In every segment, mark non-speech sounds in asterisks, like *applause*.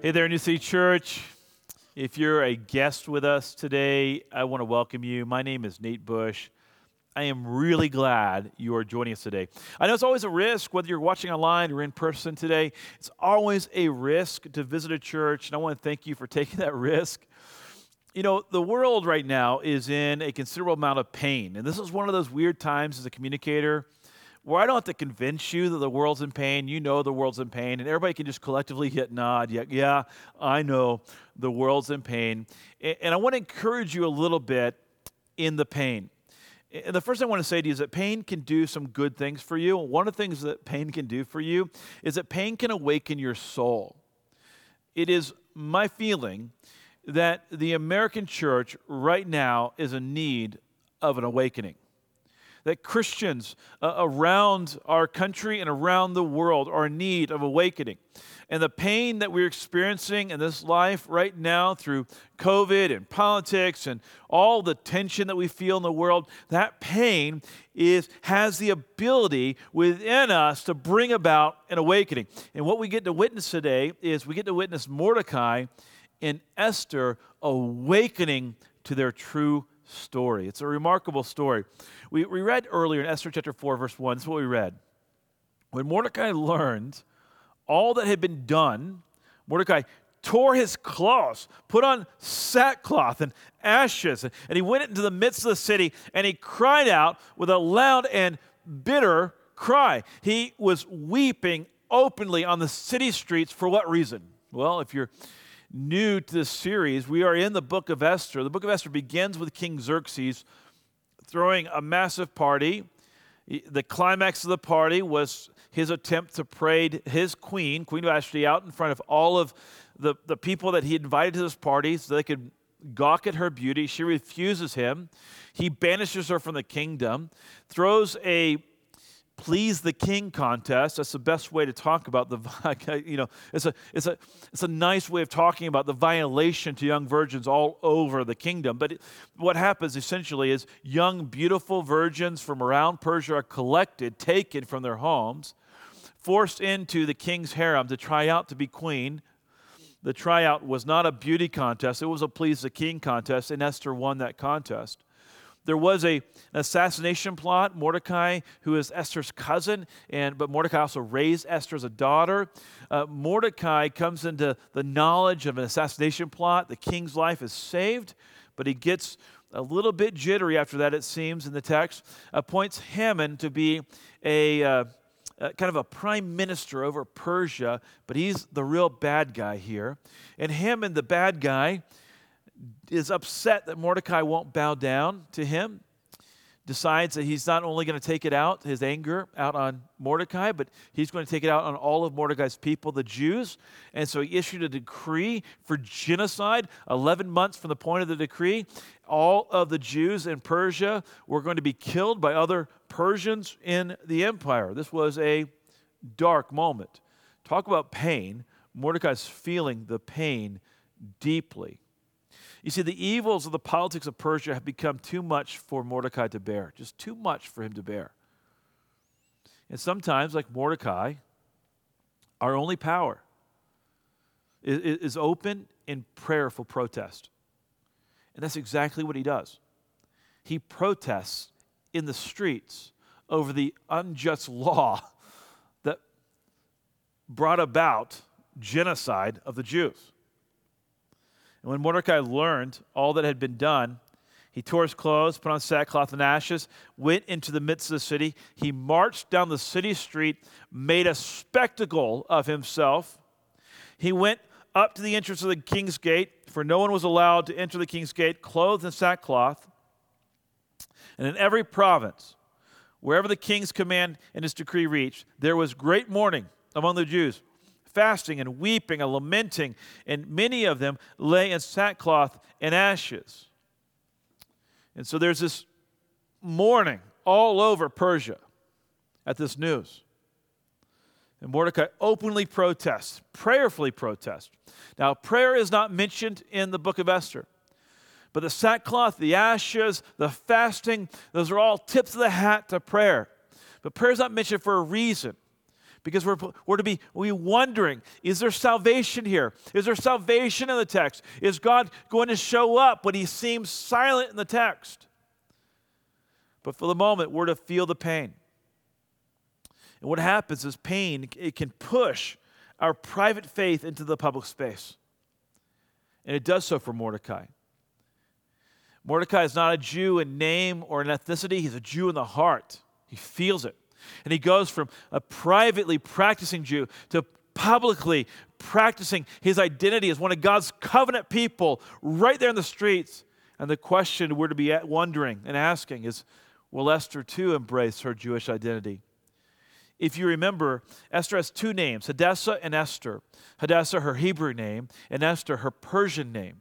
Hey there, New City Church. If you're a guest with us today, I want to welcome you. My name is Nate Bush. I am really glad you are joining us today. I know it's always a risk, whether you're watching online or in person today, it's always a risk to visit a church, and I want to thank you for *laughs* taking that risk. You know, the world right now is in a considerable amount of pain, and this is one of those weird times as a communicator where I don't have to convince you that the world's in pain. You know the world's in pain, and everybody can just collectively hit nod. Yeah, yeah, I know the world's in pain. And I want to encourage you a little bit in the pain. And the first thing I want to say to you is that pain can do some good things for you. One of the things that pain can do for you is that pain can awaken your soul. It is my feeling that the American church right now is in need of an awakening that Christians uh, around our country and around the world are in need of awakening. And the pain that we're experiencing in this life right now through COVID and politics and all the tension that we feel in the world, that pain is, has the ability within us to bring about an awakening. And what we get to witness today is we get to witness Mordecai and Esther awakening to their true story. It's a remarkable story. We, we read earlier in Esther chapter 4, verse 1, this is what we read. When Mordecai learned all that had been done, Mordecai tore his clothes, put on sackcloth and ashes, and he went into the midst of the city and he cried out with a loud and bitter cry. He was weeping openly on the city streets for what reason? Well, if you're new to this series, we are in the book of Esther. The book of Esther begins with King Xerxes throwing a massive party. The climax of the party was his attempt to parade his queen, Queen Vashti, out in front of all of the, the people that he invited to this party so they could gawk at her beauty. She refuses him. He banishes her from the kingdom, throws a please the king contest. That's the best way to talk about the *laughs* you know it's a it's a it's a nice way of talking about the violation to young virgins all over the kingdom. But what happens essentially is young beautiful virgins from around persia are collected taken from their homes forced into the king's harem to try out to be queen. The tryout was not a beauty contest. It was a please the king contest and esther won that contest there was a, an assassination plot. Mordecai, who is Esther's cousin, and but Mordecai also raised Esther as a daughter. Uh, Mordecai comes into the knowledge of an assassination plot. The king's life is saved, but he gets a little bit jittery after that, it seems, in the text. Appoints Haman to be a uh, uh, kind of a prime minister over Persia, but he's the real bad guy here. And Haman, the bad guy, is upset that Mordecai won't bow down to him, decides that he's not only going to take it out, his anger out on Mordecai, but he's going to take it out on all of Mordecai's people, the Jews. And so he issued a decree for genocide 11 months from the point of the decree. All of the Jews in Persia were going to be killed by other Persians in the empire. This was a dark moment. Talk about pain. Mordecai's feeling the pain deeply. You see, the evils of the politics of Persia have become too much for Mordecai to bear, just too much for him to bear. And sometimes, like Mordecai, our only power is, is open in prayerful protest. And that's exactly what he does. He protests in the streets over the unjust *laughs* law that brought about genocide of the Jews. And when Mordecai learned all that had been done, he tore his clothes, put on sackcloth and ashes, went into the midst of the city. He marched down the city street, made a spectacle of himself. He went up to the entrance of the king's gate, for no one was allowed to enter the king's gate, clothed in sackcloth. And in every province, wherever the king's command and his decree reached, there was great mourning among the Jews fasting and weeping and lamenting, and many of them lay in sackcloth and ashes. And so there's this mourning all over Persia at this news. And Mordecai openly protests, prayerfully protests. Now, prayer is not mentioned in the book of Esther, but the sackcloth, the ashes, the fasting, those are all tips of the hat to prayer. But prayer is not mentioned for a reason because we're, we're to be we wondering is there salvation here? Is there salvation in the text? Is God going to show up when he seems silent in the text? But for the moment, we're to feel the pain. And what happens is pain, it can push our private faith into the public space. And it does so for Mordecai. Mordecai is not a Jew in name or in ethnicity, he's a Jew in the heart. He feels it. And he goes from a privately practicing Jew to publicly practicing his identity as one of God's covenant people right there in the streets. And the question we're to be wondering and asking is will Esther too embrace her Jewish identity? If you remember, Esther has two names Hadassah and Esther. Hadassah, her Hebrew name, and Esther, her Persian name.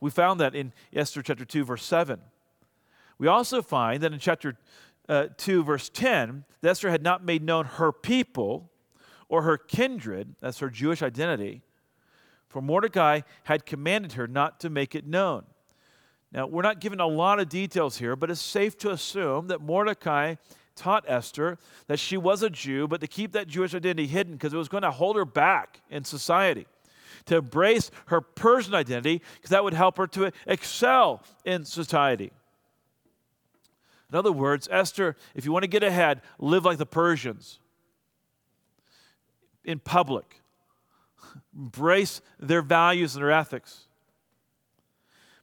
We found that in Esther chapter 2, verse 7. We also find that in chapter uh, 2, verse 10, that Esther had not made known her people or her kindred, that's her Jewish identity, for Mordecai had commanded her not to make it known. Now, we're not given a lot of details here, but it's safe to assume that Mordecai taught Esther that she was a Jew, but to keep that Jewish identity hidden because it was going to hold her back in society. To embrace her Persian identity because that would help her to excel in society. In other words, Esther, if you want to get ahead, live like the Persians in public, embrace their values and their ethics.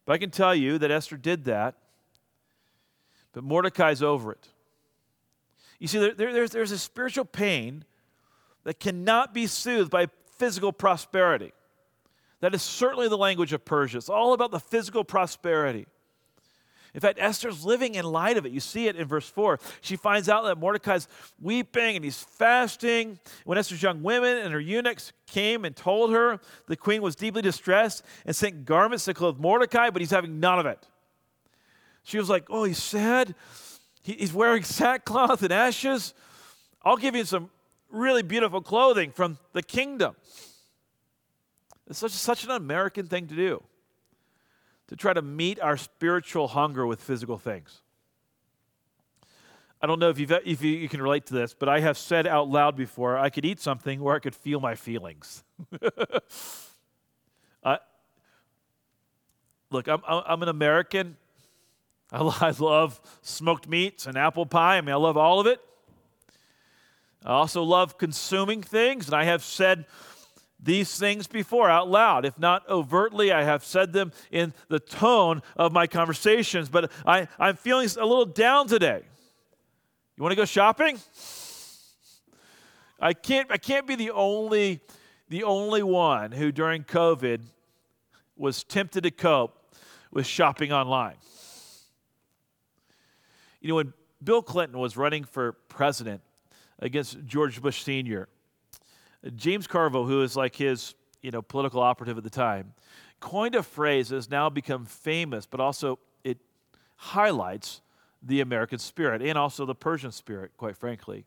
But I can tell you that Esther did that, but Mordecai's over it. You see, there, there, there's, there's a spiritual pain that cannot be soothed by physical prosperity. That is certainly the language of Persia. It's all about the physical prosperity. In fact, Esther's living in light of it. You see it in verse 4. She finds out that Mordecai's weeping and he's fasting. When Esther's young women and her eunuchs came and told her, the queen was deeply distressed and sent garments to clothe Mordecai, but he's having none of it. She was like, Oh, he's sad he's wearing *laughs* sackcloth and ashes. I'll give you some really beautiful clothing from the kingdom. It's such, such an American thing to do, to try to meet our spiritual hunger with physical things. I don't know if, if you, you can relate to this, but I have said out loud before I could eat something where I could feel my feelings. *laughs* I, look, I'm, I'm an American. I love smoked meats and apple pie. I mean, I love all of it. I also love consuming things, and I have said these things before out loud. If not overtly, I have said them in the tone of my conversations, but I, I'm feeling a little down today. You want to go shopping? I can't, I can't be the only, the only one who during COVID was tempted to cope with shopping online. You know, when Bill Clinton was running for president against George Bush Sr., James Carville, who is like his you know, political operative at the time, coined a phrase that has now become famous, but also it highlights the American spirit and also the Persian spirit, quite frankly.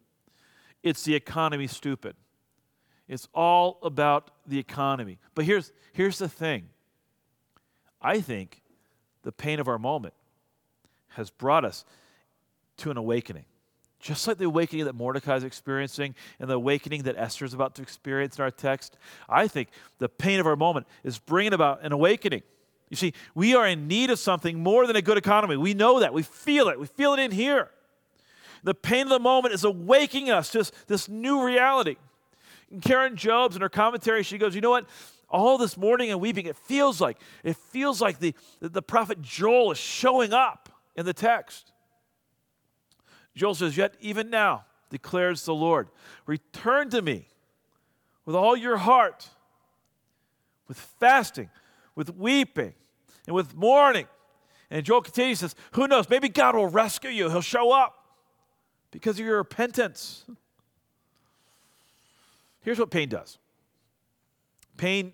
It's the economy stupid. It's all about the economy. But here's, here's the thing I think the pain of our moment has brought us to an awakening. Just like the awakening that Mordecai is experiencing and the awakening that Esther is about to experience in our text, I think the pain of our moment is bringing about an awakening. You see, we are in need of something more than a good economy. We know that. We feel it. We feel it in here. The pain of the moment is awakening us to this, new reality. And Karen Jobes, in her commentary, she goes, You know what? All this mourning and weeping, it feels like, it feels like the, the prophet Joel is showing up in the text. Joel says, Yet even now, declares the Lord, return to me with all your heart, with fasting, with weeping, and with mourning. And Joel continues, says, Who knows? Maybe God will rescue you. He'll show up because of your repentance. Here's what pain does pain,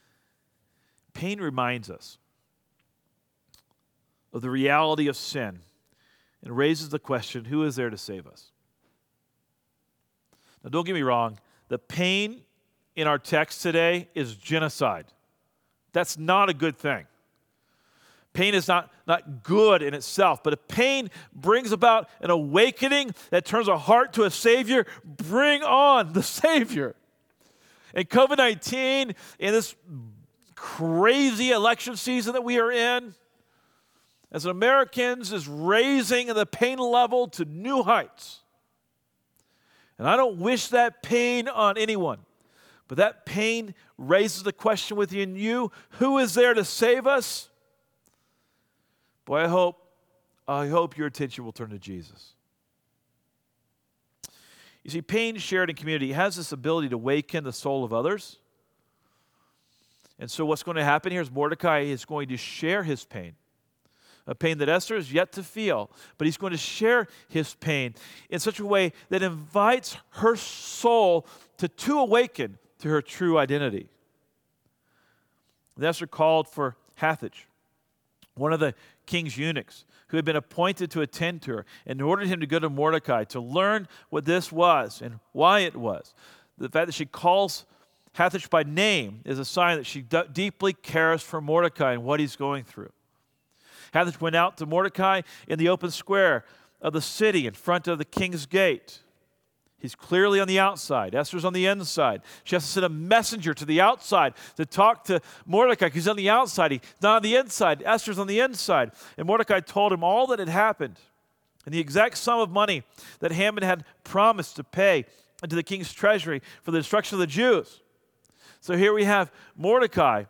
*laughs* pain reminds us of the reality of sin and raises the question who is there to save us? Now, don't get me wrong, the pain in our text today is genocide. That's not a good thing. Pain is not, not good in itself, but if pain brings about an awakening that turns a heart to a Savior, bring on the *laughs* Savior. And COVID 19, in this crazy election season that we are in, as Americans, is raising the pain level to new heights. And I don't wish that pain on anyone. But that pain raises the question within you who is there to save us? Boy, I hope, I hope your attention will turn to Jesus. You see, pain shared in community has this ability to waken the soul of others. And so, what's going to happen here is Mordecai is going to share his pain a pain that Esther is yet to feel, but he's going to share his pain in such a way that invites her soul to, to awaken to her true identity. And Esther called for Hathach, one of the king's eunuchs, who had been appointed to attend to her, and ordered him to go to Mordecai to learn what this was and why it was. The fact that she calls Hathach by name is a sign that she d- deeply cares for Mordecai and what he's going through. Hathach went out to Mordecai in the open square of the city in front of the king's gate. He's clearly on the outside. Esther's on the inside. She has to send a messenger to the outside to talk to Mordecai. He's on the outside. He's not on the inside. Esther's on the inside. And Mordecai told him all that had happened and the exact sum of money that Haman had promised to pay into the king's treasury for the destruction of the Jews. So here we have Mordecai.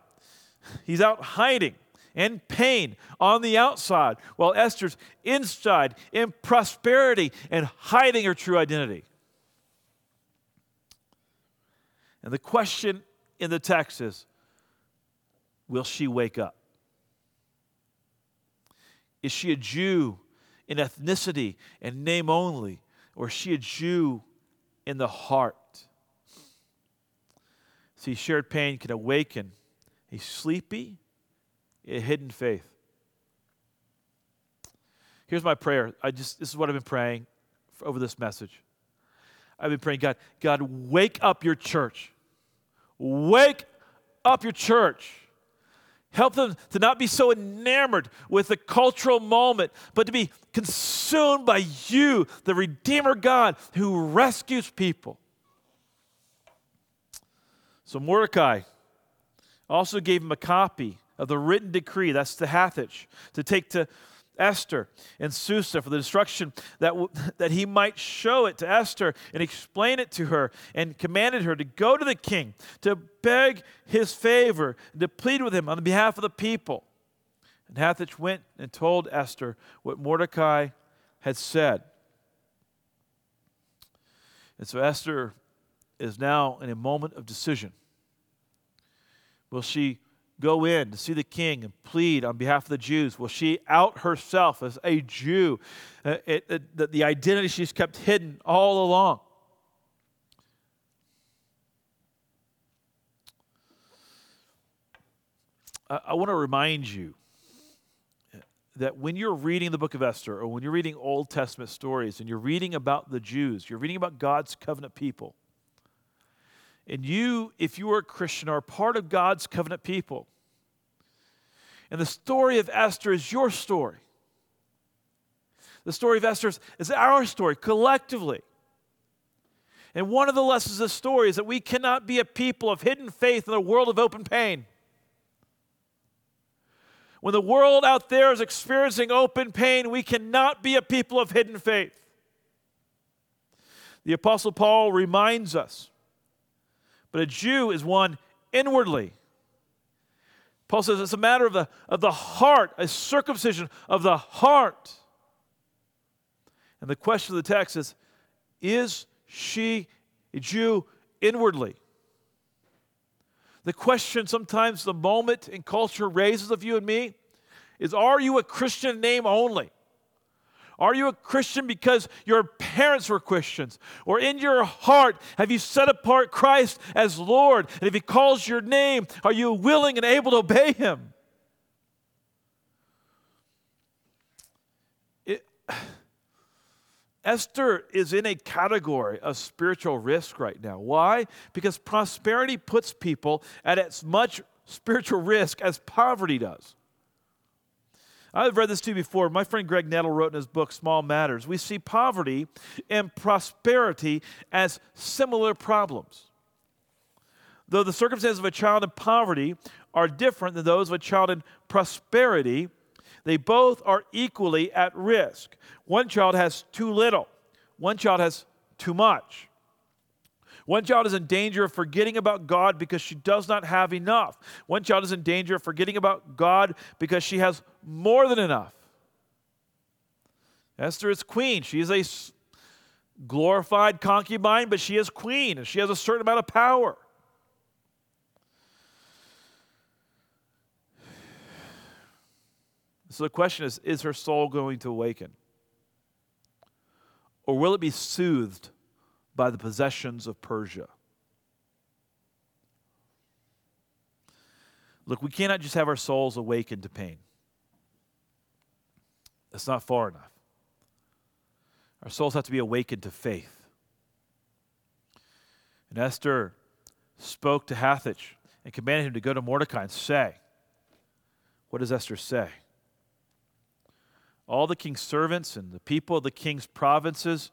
He's out hiding and pain on the outside, while Esther's inside in prosperity and hiding her true identity. And the question in the text is Will she wake up? Is she a Jew in ethnicity and name only, or is she a Jew in the heart? See, shared pain can awaken a sleepy hidden faith. Here's my prayer. I just this is what I've been praying over this message. I've been praying, God, God, wake up your church. Wake up your church. Help them to not be so enamored with the cultural moment, but to be consumed by you, the Redeemer God who rescues people. So Mordecai also gave him a copy of the written decree, that's the Hathach, to take to Esther and Susa for the destruction, that, w- *laughs* that he might show it to Esther and explain it to her, and commanded her to go to the king to beg his favor, and to plead with him on behalf of the people. And Hathach went and told Esther what Mordecai had said. And so Esther is now in a moment of decision. Will she go in to see the king and plead on behalf of the Jews? Will she out herself as a Jew, uh, it, it, the, the identity she's kept hidden all along? I, I want to remind you that when you're reading the book of Esther or when you're reading Old Testament stories and you're reading about the Jews, you're reading about God's covenant people and you, if you are a Christian, are part of God's covenant people. And the story of Esther is your story. The story of Esther is our story collectively. And one of the lessons of the story is that we cannot be a people of hidden faith in a world of open pain. When the world out there is experiencing open pain, we cannot be a people of hidden faith. The Apostle Paul reminds us but a Jew is one inwardly. Paul says it's a matter of the, of the heart, a circumcision of the heart. And the question of the text is Is she a Jew inwardly? The question sometimes the moment in culture raises of you and me is Are you a Christian name only? Are you a Christian because your parents were Christians? Or in your heart, have you set apart Christ as Lord? And if He calls your name, are you willing and able to obey Him? It, *sighs* Esther is in a category of spiritual risk right now. Why? Because prosperity puts people at as much spiritual risk as poverty does. I've read this to you before. My friend Greg Nettle wrote in his book, Small Matters. We see poverty and prosperity as similar problems. Though the circumstances of a child in poverty are different than those of a child in prosperity, they both are equally at risk. One child has too little, one child has too much. One child is in danger of forgetting about God because she does not have enough. One child is in danger of forgetting about God because she has more than enough. Esther is queen. She is a glorified concubine, but she is queen and she has a certain amount of power. So the question is is her soul going to awaken? Or will it be soothed by the possessions of Persia? Look, we cannot just have our souls awakened to pain. That's not far enough. Our souls have to be awakened to faith. And Esther spoke to Hathach and commanded him to go to Mordecai and say, What does Esther say? all the king's servants and the people of the king's provinces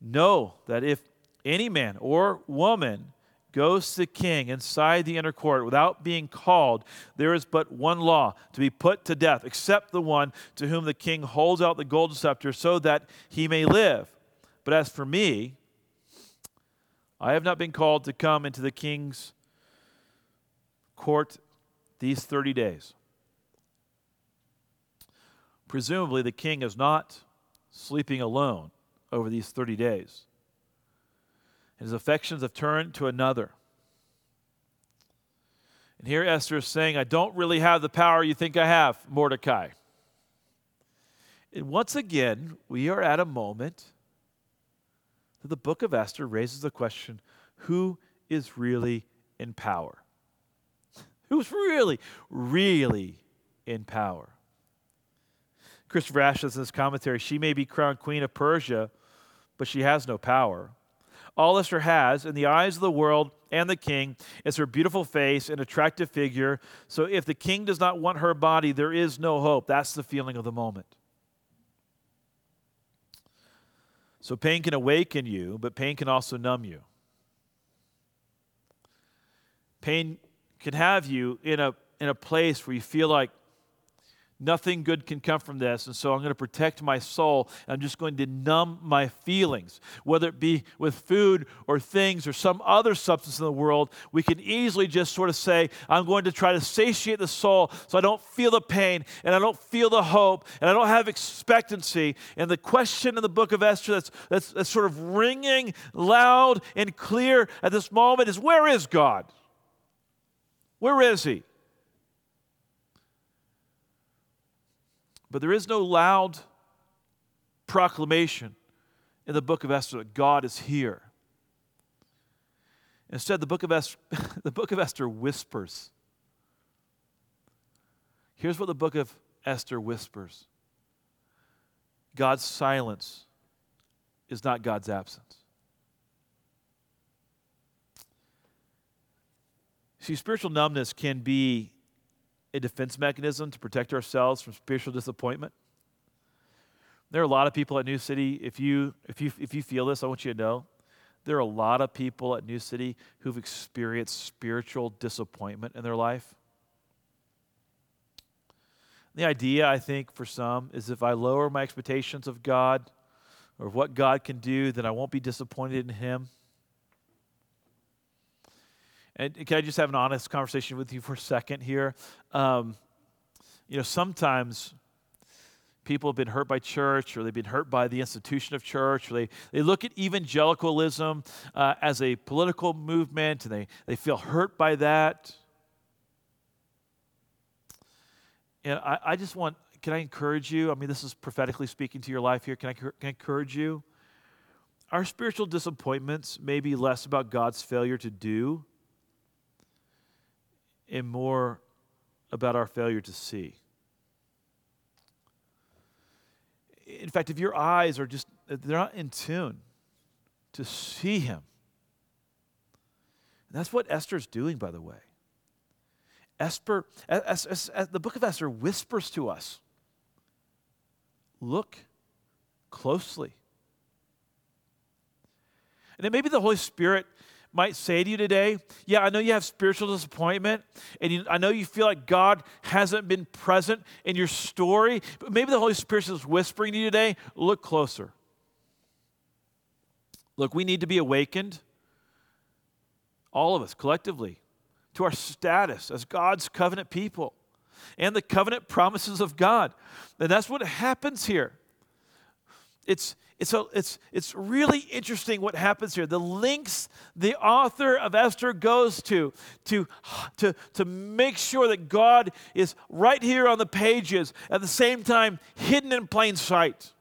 know that if any man or woman goes to the king inside the inner court without being called, there is but one law to be put to death, except the one to whom the king holds out the golden scepter so that he may live. But as for me, I have not been called to come into the king's court these 30 days. Presumably, the king is not sleeping alone over these 30 days. His affections have turned to another. And here Esther is saying, I don't really have the power you think I have, Mordecai. And once again, we are at a moment that the book of Esther raises the question who is really in power? *laughs* Who's really, really in power? Christopher Ash says in his commentary, she may be crowned queen of Persia, but she has no power. All Esther has, in the eyes of the world and the king, is her beautiful face and attractive figure. So if the king does not want her body, there is no hope. That's the feeling of the moment. So pain can awaken you, but pain can also numb you. Pain can have you in a, in a place where you feel like Nothing good can come from this. And so I'm going to protect my soul. I'm just going to numb my feelings, whether it be with food or things or some other substance in the world. We can easily just sort of say, I'm going to try to satiate the soul so I don't feel the pain and I don't feel the hope and I don't have expectancy. And the question in the book of Esther that's, that's, that's sort of ringing loud and clear at this moment is where is God? Where is He? But there is no loud proclamation in the book of Esther that God is here. Instead, the book of Esther, *laughs* the book of Esther whispers. Here's what the book of Esther whispers God's silence is not God's absence. See, spiritual numbness can be a defense mechanism to protect ourselves from spiritual disappointment. There are a lot of people at New City. If you, if you, if you feel this, I want you to know there are a lot of people at New City who've experienced spiritual disappointment in their life. The idea, I think, for some is if I lower my expectations of God or of what God can do, then I won't be disappointed in Him. And can I just have an honest conversation with you for a second here? Um, you know, sometimes people have been hurt by church or they've been hurt by the institution of church or they, they look at evangelicalism uh, as a political movement and they, they feel hurt by that. And I, I just want, can I encourage you? I mean, this is prophetically speaking to your life here. Can I, can I encourage you? Our spiritual disappointments may be less about God's failure to do and more about our failure to see. In fact, if your eyes are just, uh, they're not in tune to see Him. And that's what Esther's doing, by the way. Esther, as the book of Esther whispers to us look closely. And then maybe the Holy Spirit might say to you today, yeah, I know you have spiritual disappointment, and you, I know you feel like God hasn't been present in your story, but maybe the Holy Spirit is whispering to you today, look closer. Look, we need to be awakened, all of us collectively, to our status as God's covenant people and the covenant promises of God. And that's what happens here. It's, it's, a, it's, it's really interesting what happens here. The links the author of Esther goes to, to, to, to make sure that God is right here on the pages, at the same time, hidden in plain sight.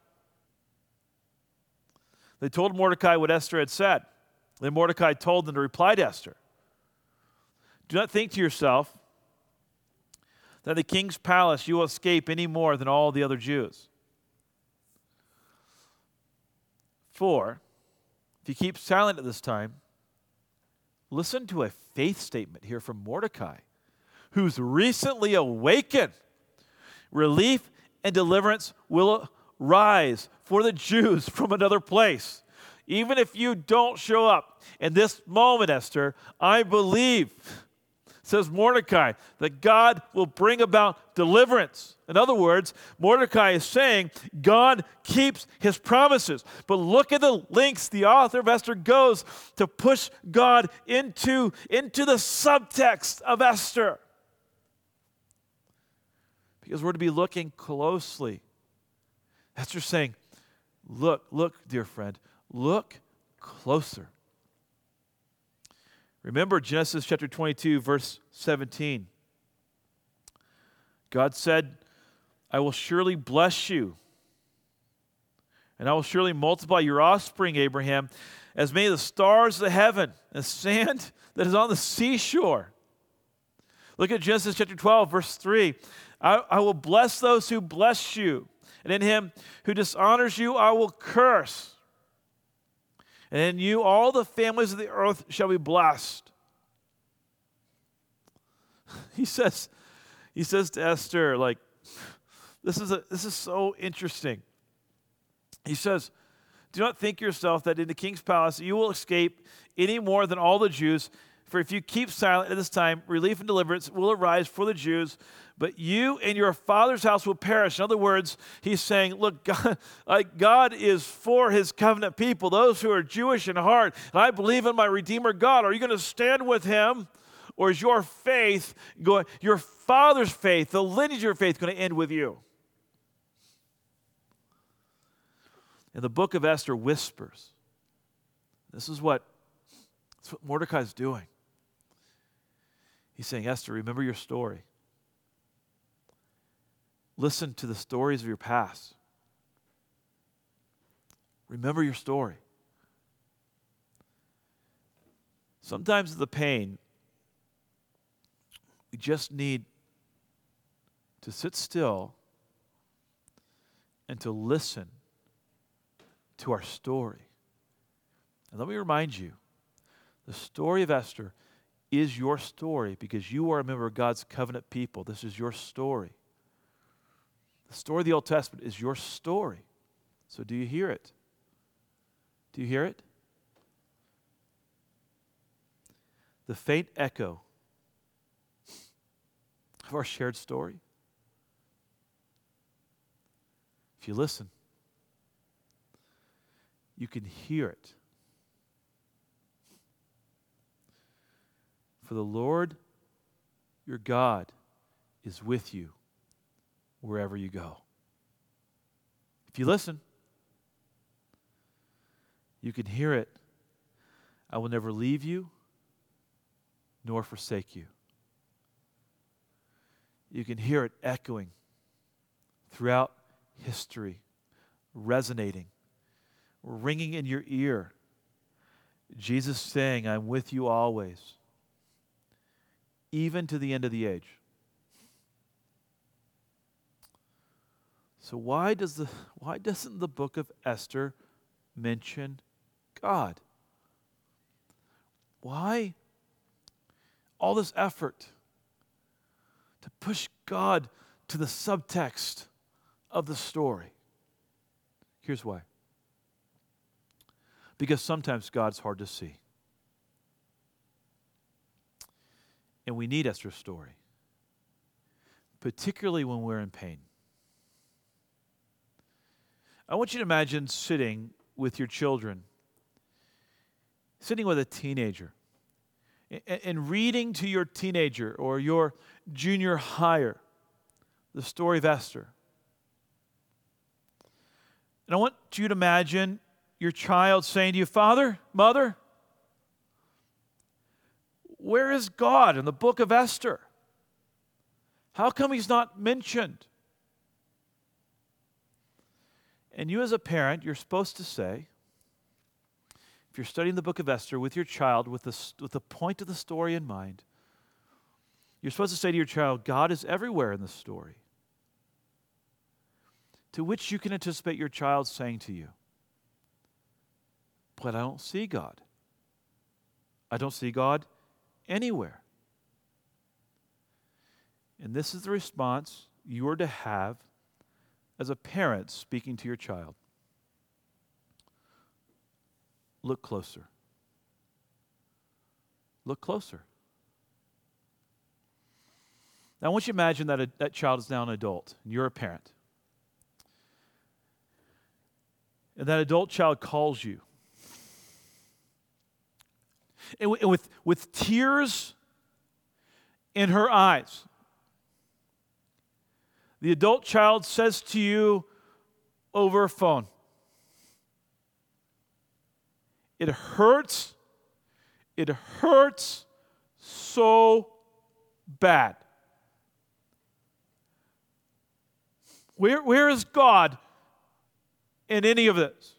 They told Mordecai what Esther had said. Then Mordecai told them to reply to Esther Do not think to yourself that the king's palace you will escape any more than all the other Jews. For, if you keep silent at this time, listen to a faith statement here from Mordecai, who's recently awakened. Relief and deliverance will rise for the Jews *laughs* from another place. Even if you don't show up in this moment, Esther, I believe says Mordecai, that God will bring about deliverance. In other words, Mordecai is saying God keeps his promises. But look at the links the author of Esther goes to push God into, into the subtext of Esther. Because we're to be looking closely. Esther's saying, Look, look, dear friend, look closer. Remember Genesis chapter 22, verse 17. God said, I will surely bless you, and I will surely multiply your offspring, Abraham, as many of the stars of the heaven, and sand that is on the seashore. Look at Genesis chapter 12, verse 3. I, I will bless those who bless you, and in him who dishonors you, I will curse and in you all the families of the earth shall be blessed. *laughs* He says, he says to Esther, like, this is, a, this is so interesting. He says, Do not think yourself that in the king's palace you will escape any more than all the Jews. For if you keep silent at this time, relief and deliverance will arise for the Jews, but you and your father's house will perish. In other words, he's saying, Look, *laughs* God, God is for his covenant people, those who are Jewish in heart. And I believe in my Redeemer God. Are you going to stand with him? Or is your faith going, your father's faith, the lineage of your faith, going to end with you? And the book of Esther whispers. This is what, this is what Mordecai's doing. He's saying, Esther, remember your story. Listen to the stories of your past. Remember your story. Sometimes the pain, we just need to sit still and to listen to our story. And let me remind you the story of Esther is your story because you are a member of God's covenant people. This is your story. The story of the Old Testament is your story. So do you hear it? Do you hear it? The faint echo of our shared story. If you listen, you can hear it. For the Lord your God is with you wherever you go. If you listen, you can hear it. I will never leave you nor forsake you. You can hear it echoing throughout history, resonating, ringing in your ear. Jesus saying, I'm with you always, even to the end of the age. So why does the why doesn't the book of Esther mention God? Why all this effort to push God to the subtext of the story? Here's why. Because sometimes God's hard to see. And we need Esther's story, particularly when we're in pain. I want you to imagine sitting with your children, sitting with a teenager, and reading to your teenager or your junior higher the story of Esther. And I want you to imagine your child saying to you, Father, Mother, where is God in the book of Esther? How come he's not mentioned? And you, as a parent, you're supposed to say, if you're studying the book of Esther with your child with the, with the point of the story in mind, you're supposed to say to your child, God is everywhere in the story. To which you can anticipate your child saying to you, But I don't see God. I don't see God anywhere. And this is the response you are to have as a parent speaking to your child. Look closer. Look closer. Now, I want you to imagine that a, that child is now an adult, and you're a parent. And that adult child calls you. With, with tears in her eyes, the adult child says to you over a phone, It hurts. It hurts so bad. Where, where is God in any of this?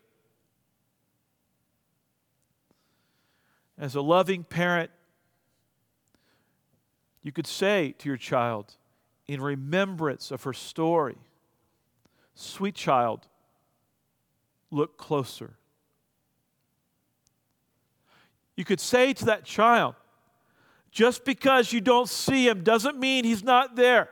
As a loving parent, you could say to your child, in remembrance of her story, Sweet child, look closer. You could say to that child, just because you don't see him doesn't mean he's not there.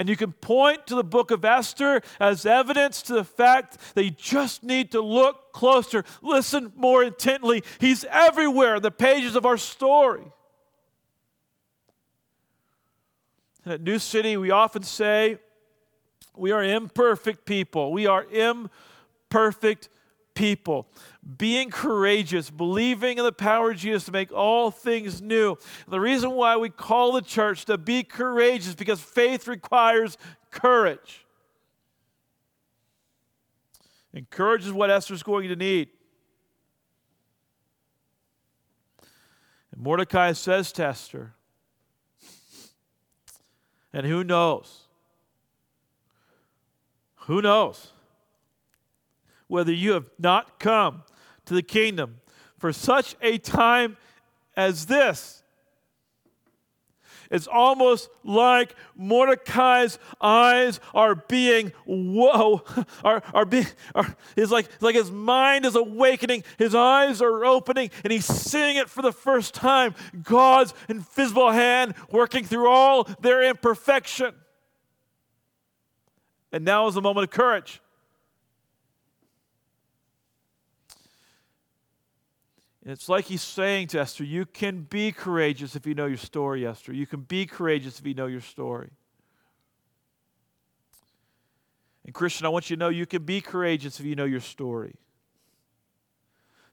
And you can point to the book of Esther as evidence to the fact that you just need to look closer, listen more intently. He's everywhere in the pages of our story. And at New City, we often say, we are imperfect people. We are imperfect people. Being courageous, believing in the power of Jesus to make all things new. The reason why we call the church to be courageous because faith requires courage. And courage is what Esther's going to need. And Mordecai says to Esther, and who knows? Who knows? Whether you have not come to the kingdom for such a time as this. It's almost like Mordecai's eyes are being, whoa, *laughs* are, are being, are, it's like, it's like his mind is awakening, his eyes are opening, and he's seeing it for the first time. God's invisible hand working through all their imperfection. And now is the moment of courage. It's like he's saying to Esther, you can be courageous if you know your story, Esther. You can be courageous if you know your story. And Christian, I want you to know you can be courageous if you know your story.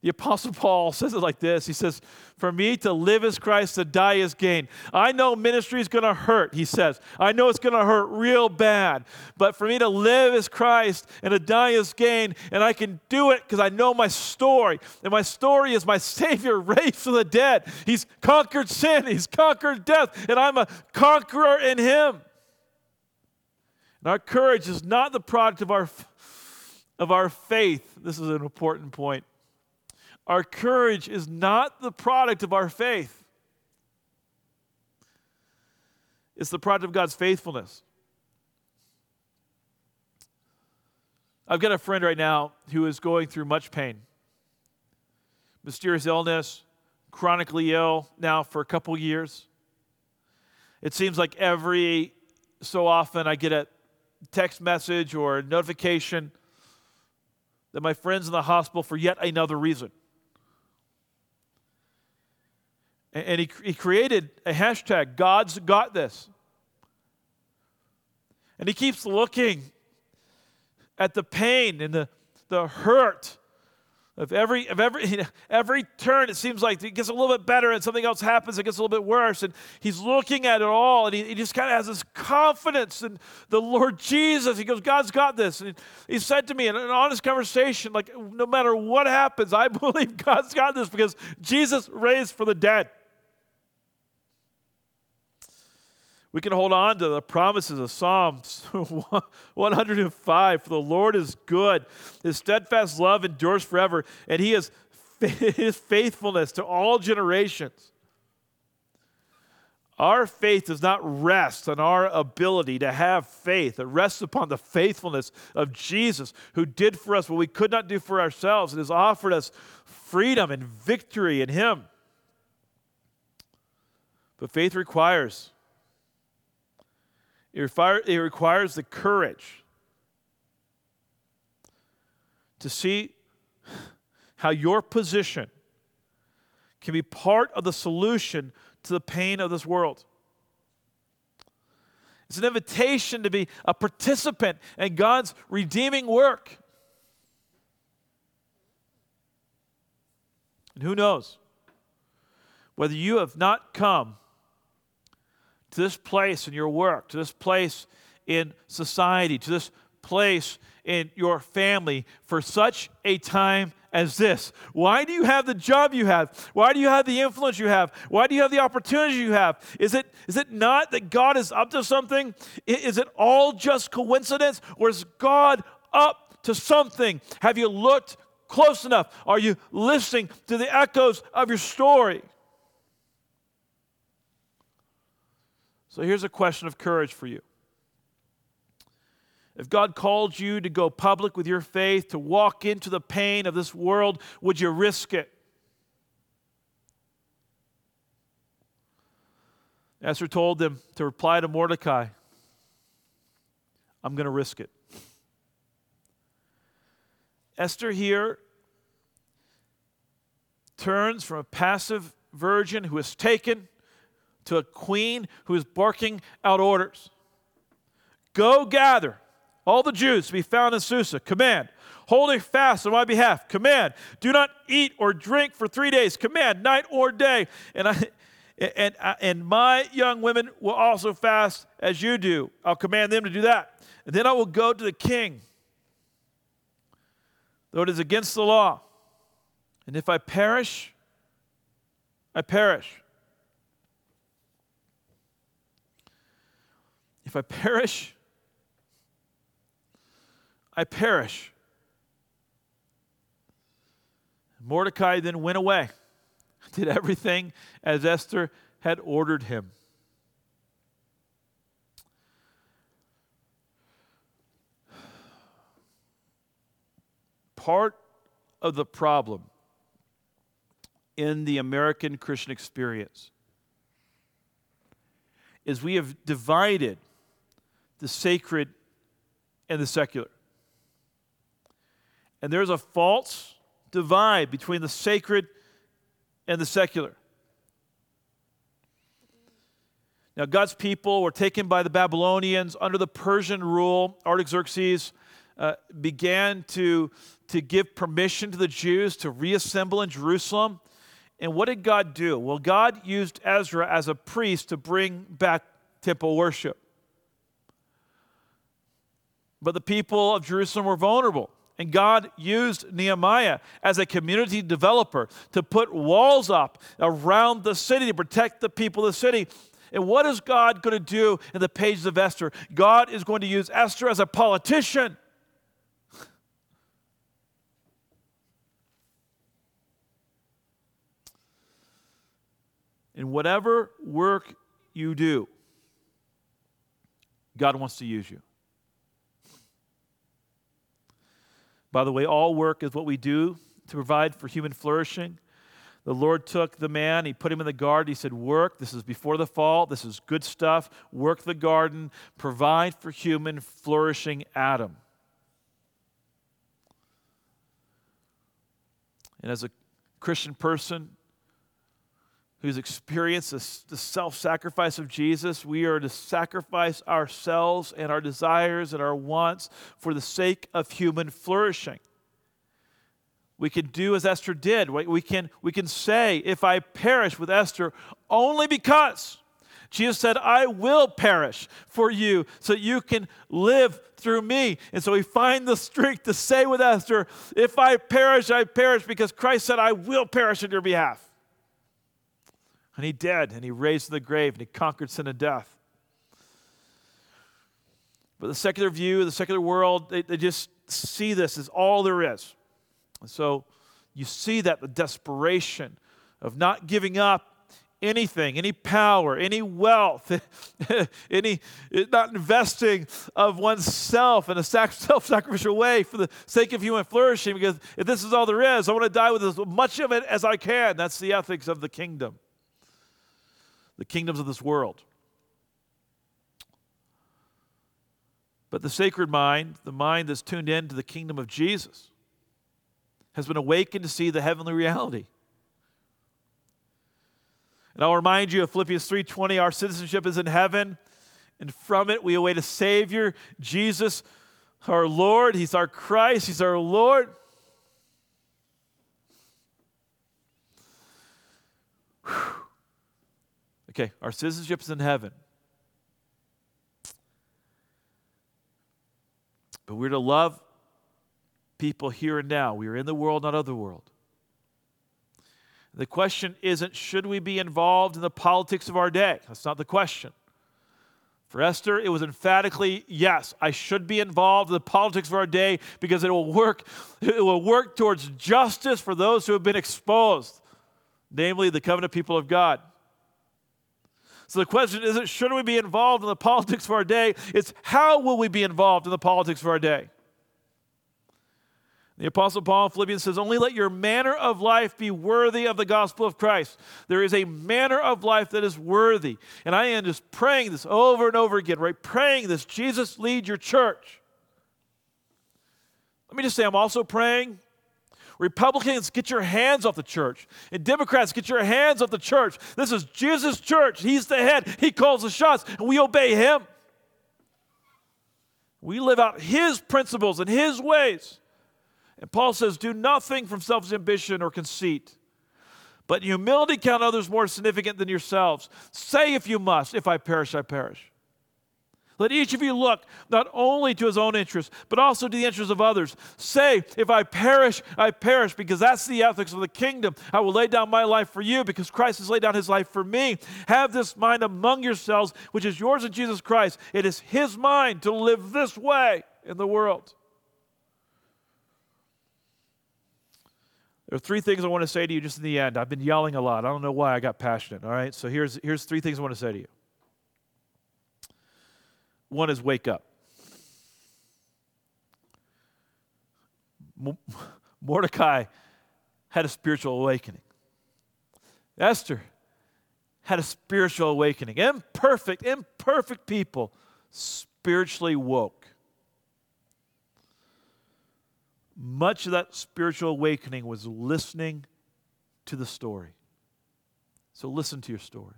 The Apostle Paul *laughs* says it like this He says, For me to live is Christ, to die is gain. I know ministry is going to hurt, he says. I know it's going to hurt real bad. But for me to live is Christ and to die is gain. And I can do it because I know my story. And my story is my *laughs* Savior raised from the dead. He's conquered sin, He's conquered death, and I'm a conqueror in Him. And our courage is not the product of our, of our faith. This is an important point. Our courage is not the product of our faith, it's the product of God's faithfulness. I've got a friend right now who is going through much pain mysterious illness, chronically ill now for a couple years. It seems like every so often I get a text message or notification that my friend's in the hospital for yet another reason. And he, he created a hashtag, God's got this. And he keeps looking at the pain and the, the hurt of every, of every, *laughs* you know, every turn, it seems like it gets a little bit better and something else happens, it gets a little bit worse. And he's looking at it all and he, he just kind of has this confidence in the Lord Jesus. He goes, God's got this. And he, he said to me in an honest conversation, like, no matter what happens, I *laughs* believe God's got this because Jesus raised for the dead. We can hold on to the promises of Psalms *laughs* 105. For the Lord is good, his steadfast love endures forever, and he is *laughs* his faithfulness to all generations. Our faith does not rest on our ability to have faith. It rests upon the faithfulness of Jesus, who did for us what we could not do for ourselves and has offered us freedom and victory in Him. But faith requires it, it requires the courage to see how your position can be part of the solution to the pain of this world. It's an invitation to be a participant in God's redeeming work. And who knows whether you have not come to this place in your work, to this place in society, to this place in your family for such a time as this? Why do you have the job you have? Why do you have the influence you have? Why do you have the opportunity you have? Is it, is it not that God is up to something? Is it all just coincidence or is God up to something? Have you looked close enough? Are you listening to the echoes of your story? So here's a question of courage for you. If God called you to go public with your faith, to walk into the pain of this world, would you risk it? Esther told them to reply to Mordecai I'm going to risk it. Esther here turns from a passive virgin who is taken to a queen who is barking out orders. Go gather all the Jews to be found in Susa. Command. Hold a fast on my behalf. Command. Do not eat or drink for three days. Command, night or day. And I. And, and my young women will also fast as you do. I'll command them to do that. And then I will go to the king, though it is against the law. And if I perish, I perish. If I perish, I perish. Mordecai then went away, did everything as Esther had ordered him. Part of the problem in the American Christian experience is we have divided the sacred and the secular. And there's a false divide between the sacred and the secular. Now, God's people were taken by the Babylonians under the Persian rule. Artaxerxes uh, began to, to give permission to the Jews to reassemble in Jerusalem. And what did God do? Well, God used Ezra as a priest to bring back temple worship. But the people of Jerusalem were vulnerable. And God used Nehemiah as a community developer to put walls up around the city to protect the people of the city. And what is God going to do in the pages of Esther? God is going to use Esther as a politician. In whatever work you do, God wants to use you. By the way, all work is what we do to provide for human flourishing. the Lord took the man, he put him in the garden. He said, Work. This is before the fall. This is good stuff. Work the garden. Provide for human, flourishing Adam. And as a Christian person who's experienced the self sacrifice of Jesus, we are to sacrifice ourselves and our desires and our wants for the sake of human flourishing. We can do as Esther did. We can, we can say, if I perish with Esther, only because Jesus said, I will perish for you so you can live through me. And so we find the strength to say with Esther, if I perish, I perish because Christ said, I will perish on your behalf. And he did, and he raised the grave, and he conquered sin and death. But the secular view, the secular world, they, they just see this as all there is. And so you see that the desperation of not giving up anything, any power, any wealth, *laughs* any not investing of oneself in a *laughs* self-sacrificial way for the sake of human flourishing. Because if this is all there is, I want to die with as much of it as I can. That's the ethics of the kingdom, the kingdoms of this world. But the sacred mind, the mind that's tuned in to the kingdom of Jesus, has been awakened to see the heavenly reality. And I'll remind you of Philippians 3:20, our citizenship is in heaven, and from it we await a savior, Jesus, our Lord, he's our Christ, he's our Lord. Whew. Okay, our citizenship is in heaven. But we're to love people here and now. We are in the world, not of the world. The question isn't should we be involved in the politics of our day? That's not the question. For Esther, it was emphatically yes, I should be involved in the politics of our day because it will work, it will work towards justice for those who have been exposed, namely the covenant people of God. So the question isn't should we be involved in the politics of our day, it's how will we be involved in the politics of our day? The Apostle Paul in Philippians says, Only let your manner of life be worthy of the gospel of Christ. There is a manner of life that is worthy. And I am just praying this over and over again, right? Praying this Jesus, lead your church. Let me just say, I'm also praying. Republicans, get your hands off the church. And Democrats, get your hands off the church. This is Jesus' church. He's the head, He calls the shots, and we obey Him. We live out His principles and His ways. And Paul says, Do nothing from selfish ambition or conceit, but humility count others more significant than yourselves. Say, if you must, if I perish, I perish. Let each of you look not only to his own interests, but also to the interests of others. Say, if I perish, I perish, because that's the ethics of the kingdom. I will lay down my life for you, because Christ has laid down his life for me. Have this mind among yourselves, which is yours in Jesus Christ. It is his mind to live this way in the world. There are three things I want to say to you just in the end. I've been yelling a lot. I don't know why I got passionate, all right? So here's, here's three things I want to say to you. One is wake up. *laughs* Mordecai had a spiritual awakening. Esther had a spiritual awakening. Imperfect, imperfect people spiritually woke. much of that spiritual awakening was listening to the story. So listen to your story.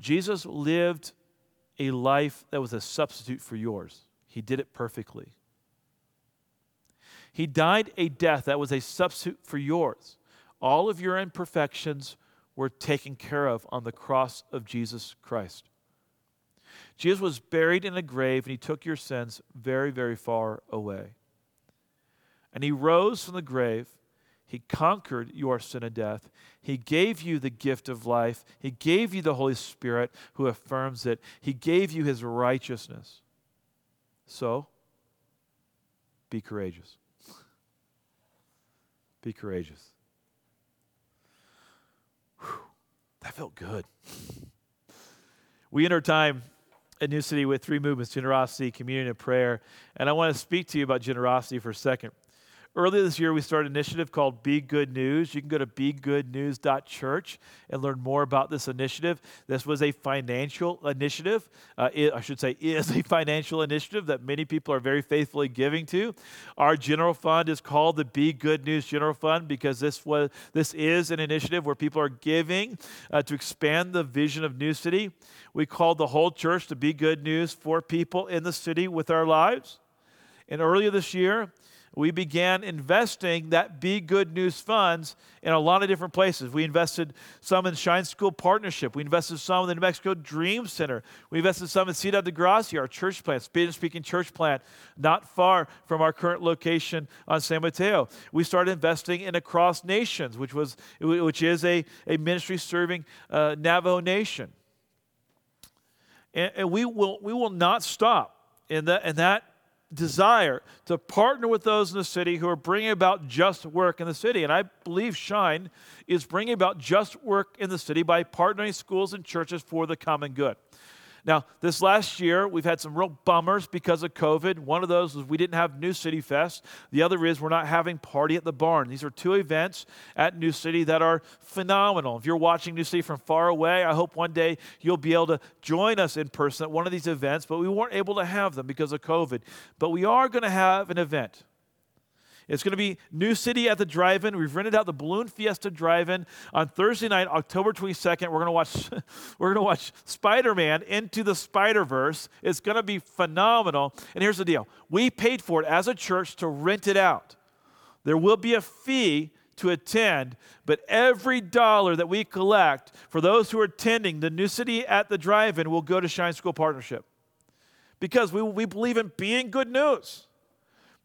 Jesus lived a life that was a substitute for yours. He did it perfectly. He died a death that was a substitute for yours. All of your imperfections were taken care of on the cross of Jesus Christ. Jesus was buried in a grave and he took your sins very, very far away. And he rose from the grave. He conquered your sin and death. He gave you the gift of life. He gave you the Holy Spirit who affirms it. He gave you his righteousness. So, be courageous. Be courageous. Whew, that felt good. We enter time a New City with three movements generosity, communion, and prayer. And I want to speak to you about generosity for a second. Earlier this year, we started an initiative called Be Good News. You can go to begoodnews.church and learn more about this initiative. This was a financial initiative. Uh, it, I should say, *laughs* is a financial initiative that many people are very faithfully giving to. Our general fund is called the Be Good News General Fund because this was this is an initiative where people are giving uh, to expand the vision of New City. We called the whole church to be good news for people in the city with our lives. And earlier this year, we began investing that Be Good News funds in a lot of different places. We invested some in Shine School Partnership. We invested some in the New Mexico Dream Center. We invested some in Ciudad de Gracia, our church plant, Spanish speaking church plant, not far from our current location on San Mateo. We started investing in Across Nations, which, was, which is a, a ministry serving uh, Navajo Nation. And, and we, will, we will not stop in that, in that desire to partner with those in the city who are bringing about just work in the city. And I believe Shine is bringing about just work in the city by partnering schools and churches for the common good. Now, this last year, we've had some real bummers because of COVID. One of those was we didn't have New City Fest. The other is we're not having Party at the Barn. These are two events at New City that are phenomenal. If you're watching New City from far away, I hope one day you'll be able to join us in person at one of these events, but we weren't able to have them because of COVID. But we are going to have an event it's going to be New City at the Drive In. We've rented out the Balloon Fiesta Drive In on Thursday night, October 22nd. We're going to watch, *laughs* we're going to watch Spider Man Into the Spider Verse. It's going to be phenomenal. And here's the deal we paid for it as a church to rent it out. There will be a fee to attend, but every dollar that we collect for those who are attending the New City at the Drive In will go to Shine School Partnership because we, we believe in being good news.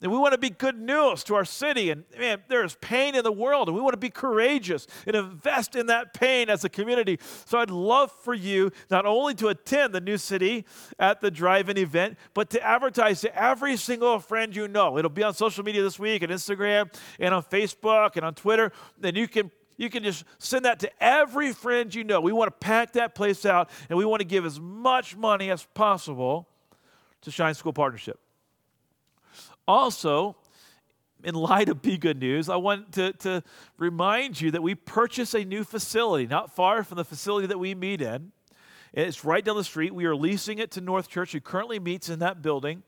And we want to be good news to our city. And man, there's pain in the world, and we want to be courageous and invest in that pain as a community. So I'd love for you not only to attend the new city at the drive in event, but to advertise to every single friend you know. It'll be on social media this week, on Instagram, and on Facebook, and on Twitter. Then you can you can just send that to every friend you know. We want to pack that place out and we want to give as much money as possible to Shine School Partnership. Also, in light of Be Good News, I want to, to remind you that we purchased a new facility not far from the facility that we meet in. It's right down the street. We are leasing it to North Church, who currently meets in that building.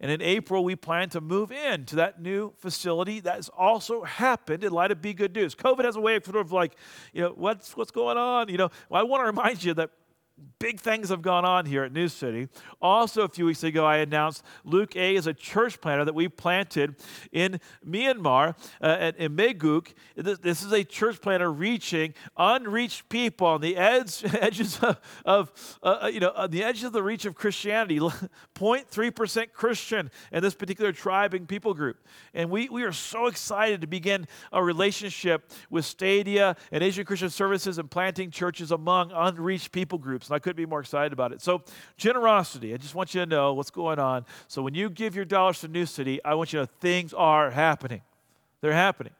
And in April, we plan to move in to that new facility. That has also happened in light of Be Good News. COVID has a way of sort of like, you know, what's, what's going on? You know, well, I want to remind you that big things have gone on here at New City. Also, a few weeks ago, I announced Luke A is a church planter that we planted in Myanmar, uh, in Meguk. This, this, is a church planter reaching unreached people on the edge, *laughs* edges of, of uh, uh you know, on the edges of the reach of Christianity. *laughs* 0.3% Christian in this particular tribe and people group. And we, we are so excited to begin a relationship with Stadia and Asian Christian Services and planting churches among unreached people groups and I couldn't be more excited about it. So, generosity, I just want you to know what's going on. So, when you give your dollars to New City, I want you to know things are happening. They're happening.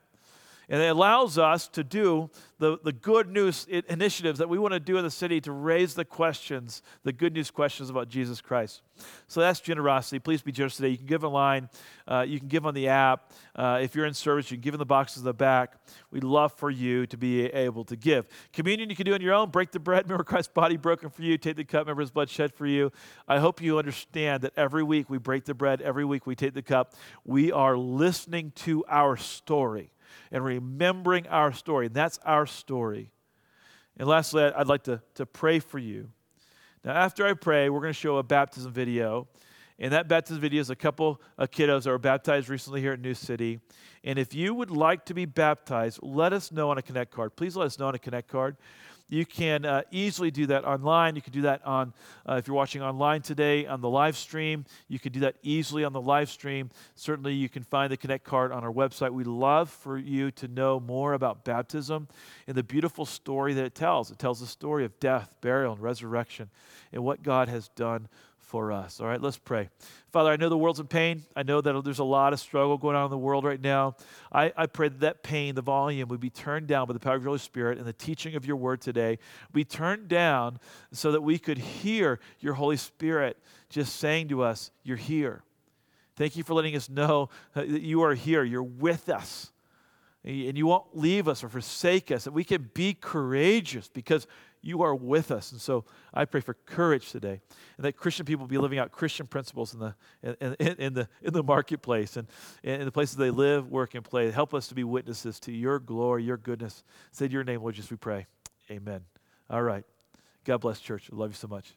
And it allows us to do the, the good news initiatives that we want to do in the city to raise the questions, the good news questions about Jesus Christ. So that's generosity. Please be generous today. You can give online, uh, you can give on the app. Uh, if you're in service, you can give in the boxes in the back. We'd love for you to be able to give. Communion you can do on your own. Break the bread. *laughs* Remember Christ's body broken for you. Take the cup. Remember his blood shed for you. I hope you understand that every week we break the bread, every week we take the cup. We are listening to our story and remembering our story. And that's our story. And lastly, I'd like to, to pray for you. Now, after I pray, we're going to show a baptism video. And that baptism video is a couple of kiddos that were baptized recently here at New City. And if you would like to be baptized, let us know on a Connect card. Please let us know on a Connect card. You can uh, easily do that online. You can do that on, uh, if you're watching online today on the live stream, you can do that easily on the live stream. Certainly, you can find the Connect card on our website. We'd love for you to know more about baptism and the beautiful story that it tells. It tells the story of death, burial, and resurrection and what God has done for us. All right, let's pray. Father, I know the world's in pain. I know that there's a lot of struggle going on in the world right now. I, I pray that that pain, the volume, would be turned down by the power of your Holy Spirit and the teaching of your word today. Be turned down so that we could hear your Holy Spirit just saying to us, You're here. Thank you for letting us know that you are here. You're with us. And you won't leave us or forsake us. That we can be courageous because you are with us. And so I pray for courage today, and that Christian people be living out Christian principles in the, in, in, in the, in the marketplace and in the places they live, work, and play. Help us to be witnesses to your glory, your goodness. Say your name, Lord, just we pray. Amen. All right. God bless, church. I love you so much.